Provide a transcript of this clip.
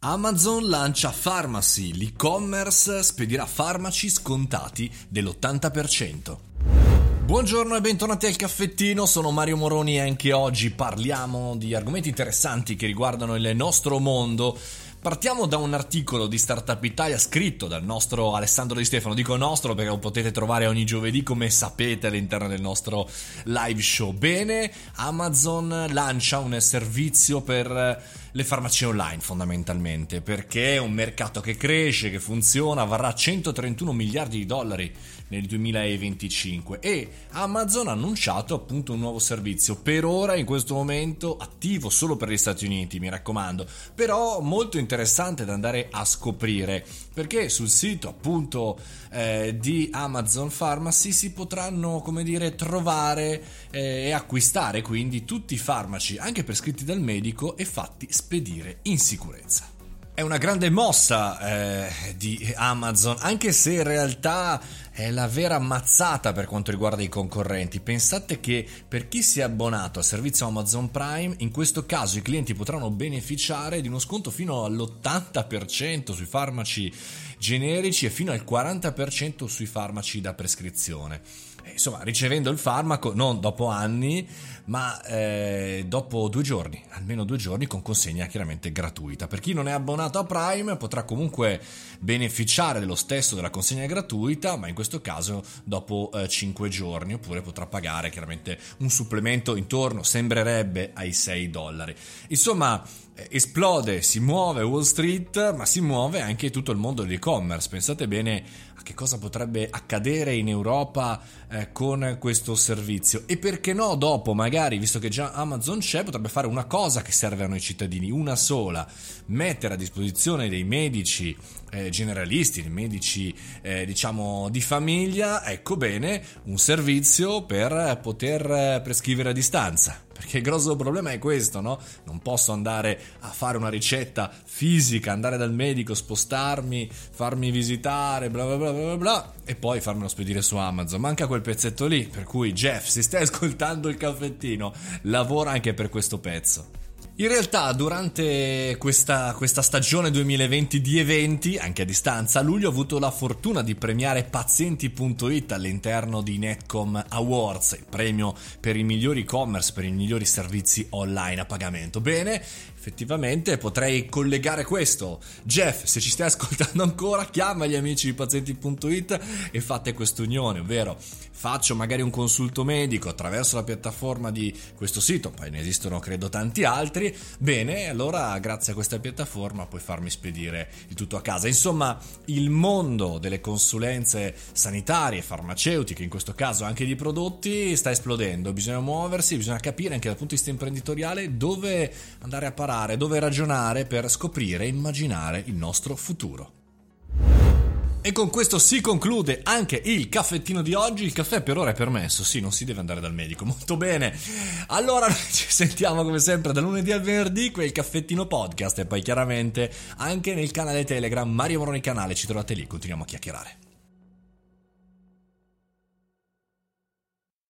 Amazon lancia Pharmacy, l'e-commerce spedirà farmaci scontati dell'80%. Buongiorno e bentornati al caffettino, sono Mario Moroni e anche oggi parliamo di argomenti interessanti che riguardano il nostro mondo. Partiamo da un articolo di Startup Italia scritto dal nostro Alessandro Di Stefano. Dico nostro perché lo potete trovare ogni giovedì, come sapete, all'interno del nostro live show. Bene, Amazon lancia un servizio per le farmacie online fondamentalmente, perché è un mercato che cresce, che funziona, varrà 131 miliardi di dollari nel 2025 e Amazon ha annunciato appunto un nuovo servizio per ora in questo momento attivo solo per gli Stati Uniti mi raccomando però molto interessante da andare a scoprire perché sul sito appunto eh, di Amazon Pharmacy si potranno come dire trovare eh, e acquistare quindi tutti i farmaci anche prescritti dal medico e fatti spedire in sicurezza è una grande mossa eh, di Amazon, anche se in realtà è la vera mazzata per quanto riguarda i concorrenti. Pensate che per chi si è abbonato al servizio Amazon Prime, in questo caso i clienti potranno beneficiare di uno sconto fino all'80% sui farmaci generici e fino al 40% sui farmaci da prescrizione. Insomma, ricevendo il farmaco non dopo anni, ma eh, dopo due giorni, almeno due giorni, con consegna chiaramente gratuita. Per chi non è abbonato a Prime potrà comunque beneficiare dello stesso della consegna gratuita, ma in questo caso dopo eh, 5 giorni, oppure potrà pagare chiaramente un supplemento intorno, sembrerebbe, ai 6 dollari. Insomma, eh, esplode, si muove Wall Street, ma si muove anche tutto il mondo dell'e-commerce. Pensate bene a che cosa potrebbe accadere in Europa eh, con questo servizio? E perché no dopo magari, visto che già Amazon c'è, potrebbe fare una cosa che serve a noi cittadini, una sola, mettere a disposizione dei medici eh, generalisti, medici eh, diciamo di famiglia, ecco bene, un servizio per poter prescrivere a distanza perché il grosso problema è questo, no? Non posso andare a fare una ricetta fisica, andare dal medico, spostarmi, farmi visitare, bla bla bla bla bla, e poi farmelo spedire su Amazon. Manca quel pezzetto lì, per cui Jeff, se stai ascoltando il caffettino, lavora anche per questo pezzo. In realtà durante questa, questa, stagione 2020 di eventi, anche a distanza, a luglio ho avuto la fortuna di premiare Pazienti.it all'interno di Netcom Awards, il premio per i migliori e-commerce, per i migliori servizi online a pagamento. Bene, effettivamente potrei collegare questo. Jeff, se ci stai ascoltando ancora, chiama gli amici di pazienti.it e fate quest'unione, ovvero faccio magari un consulto medico attraverso la piattaforma di questo sito, poi ne esistono credo tanti altri, bene, allora grazie a questa piattaforma puoi farmi spedire il tutto a casa. Insomma, il mondo delle consulenze sanitarie, farmaceutiche, in questo caso anche di prodotti, sta esplodendo, bisogna muoversi, bisogna capire anche dal punto di vista imprenditoriale dove andare a parare, dove ragionare per scoprire e immaginare il nostro futuro. E con questo si conclude anche il caffettino di oggi. Il caffè per ora è permesso, sì, non si deve andare dal medico. Molto bene. Allora ci sentiamo come sempre da lunedì al venerdì, quel caffettino podcast e poi chiaramente anche nel canale Telegram Mario Moroni Canale, ci trovate lì, continuiamo a chiacchierare.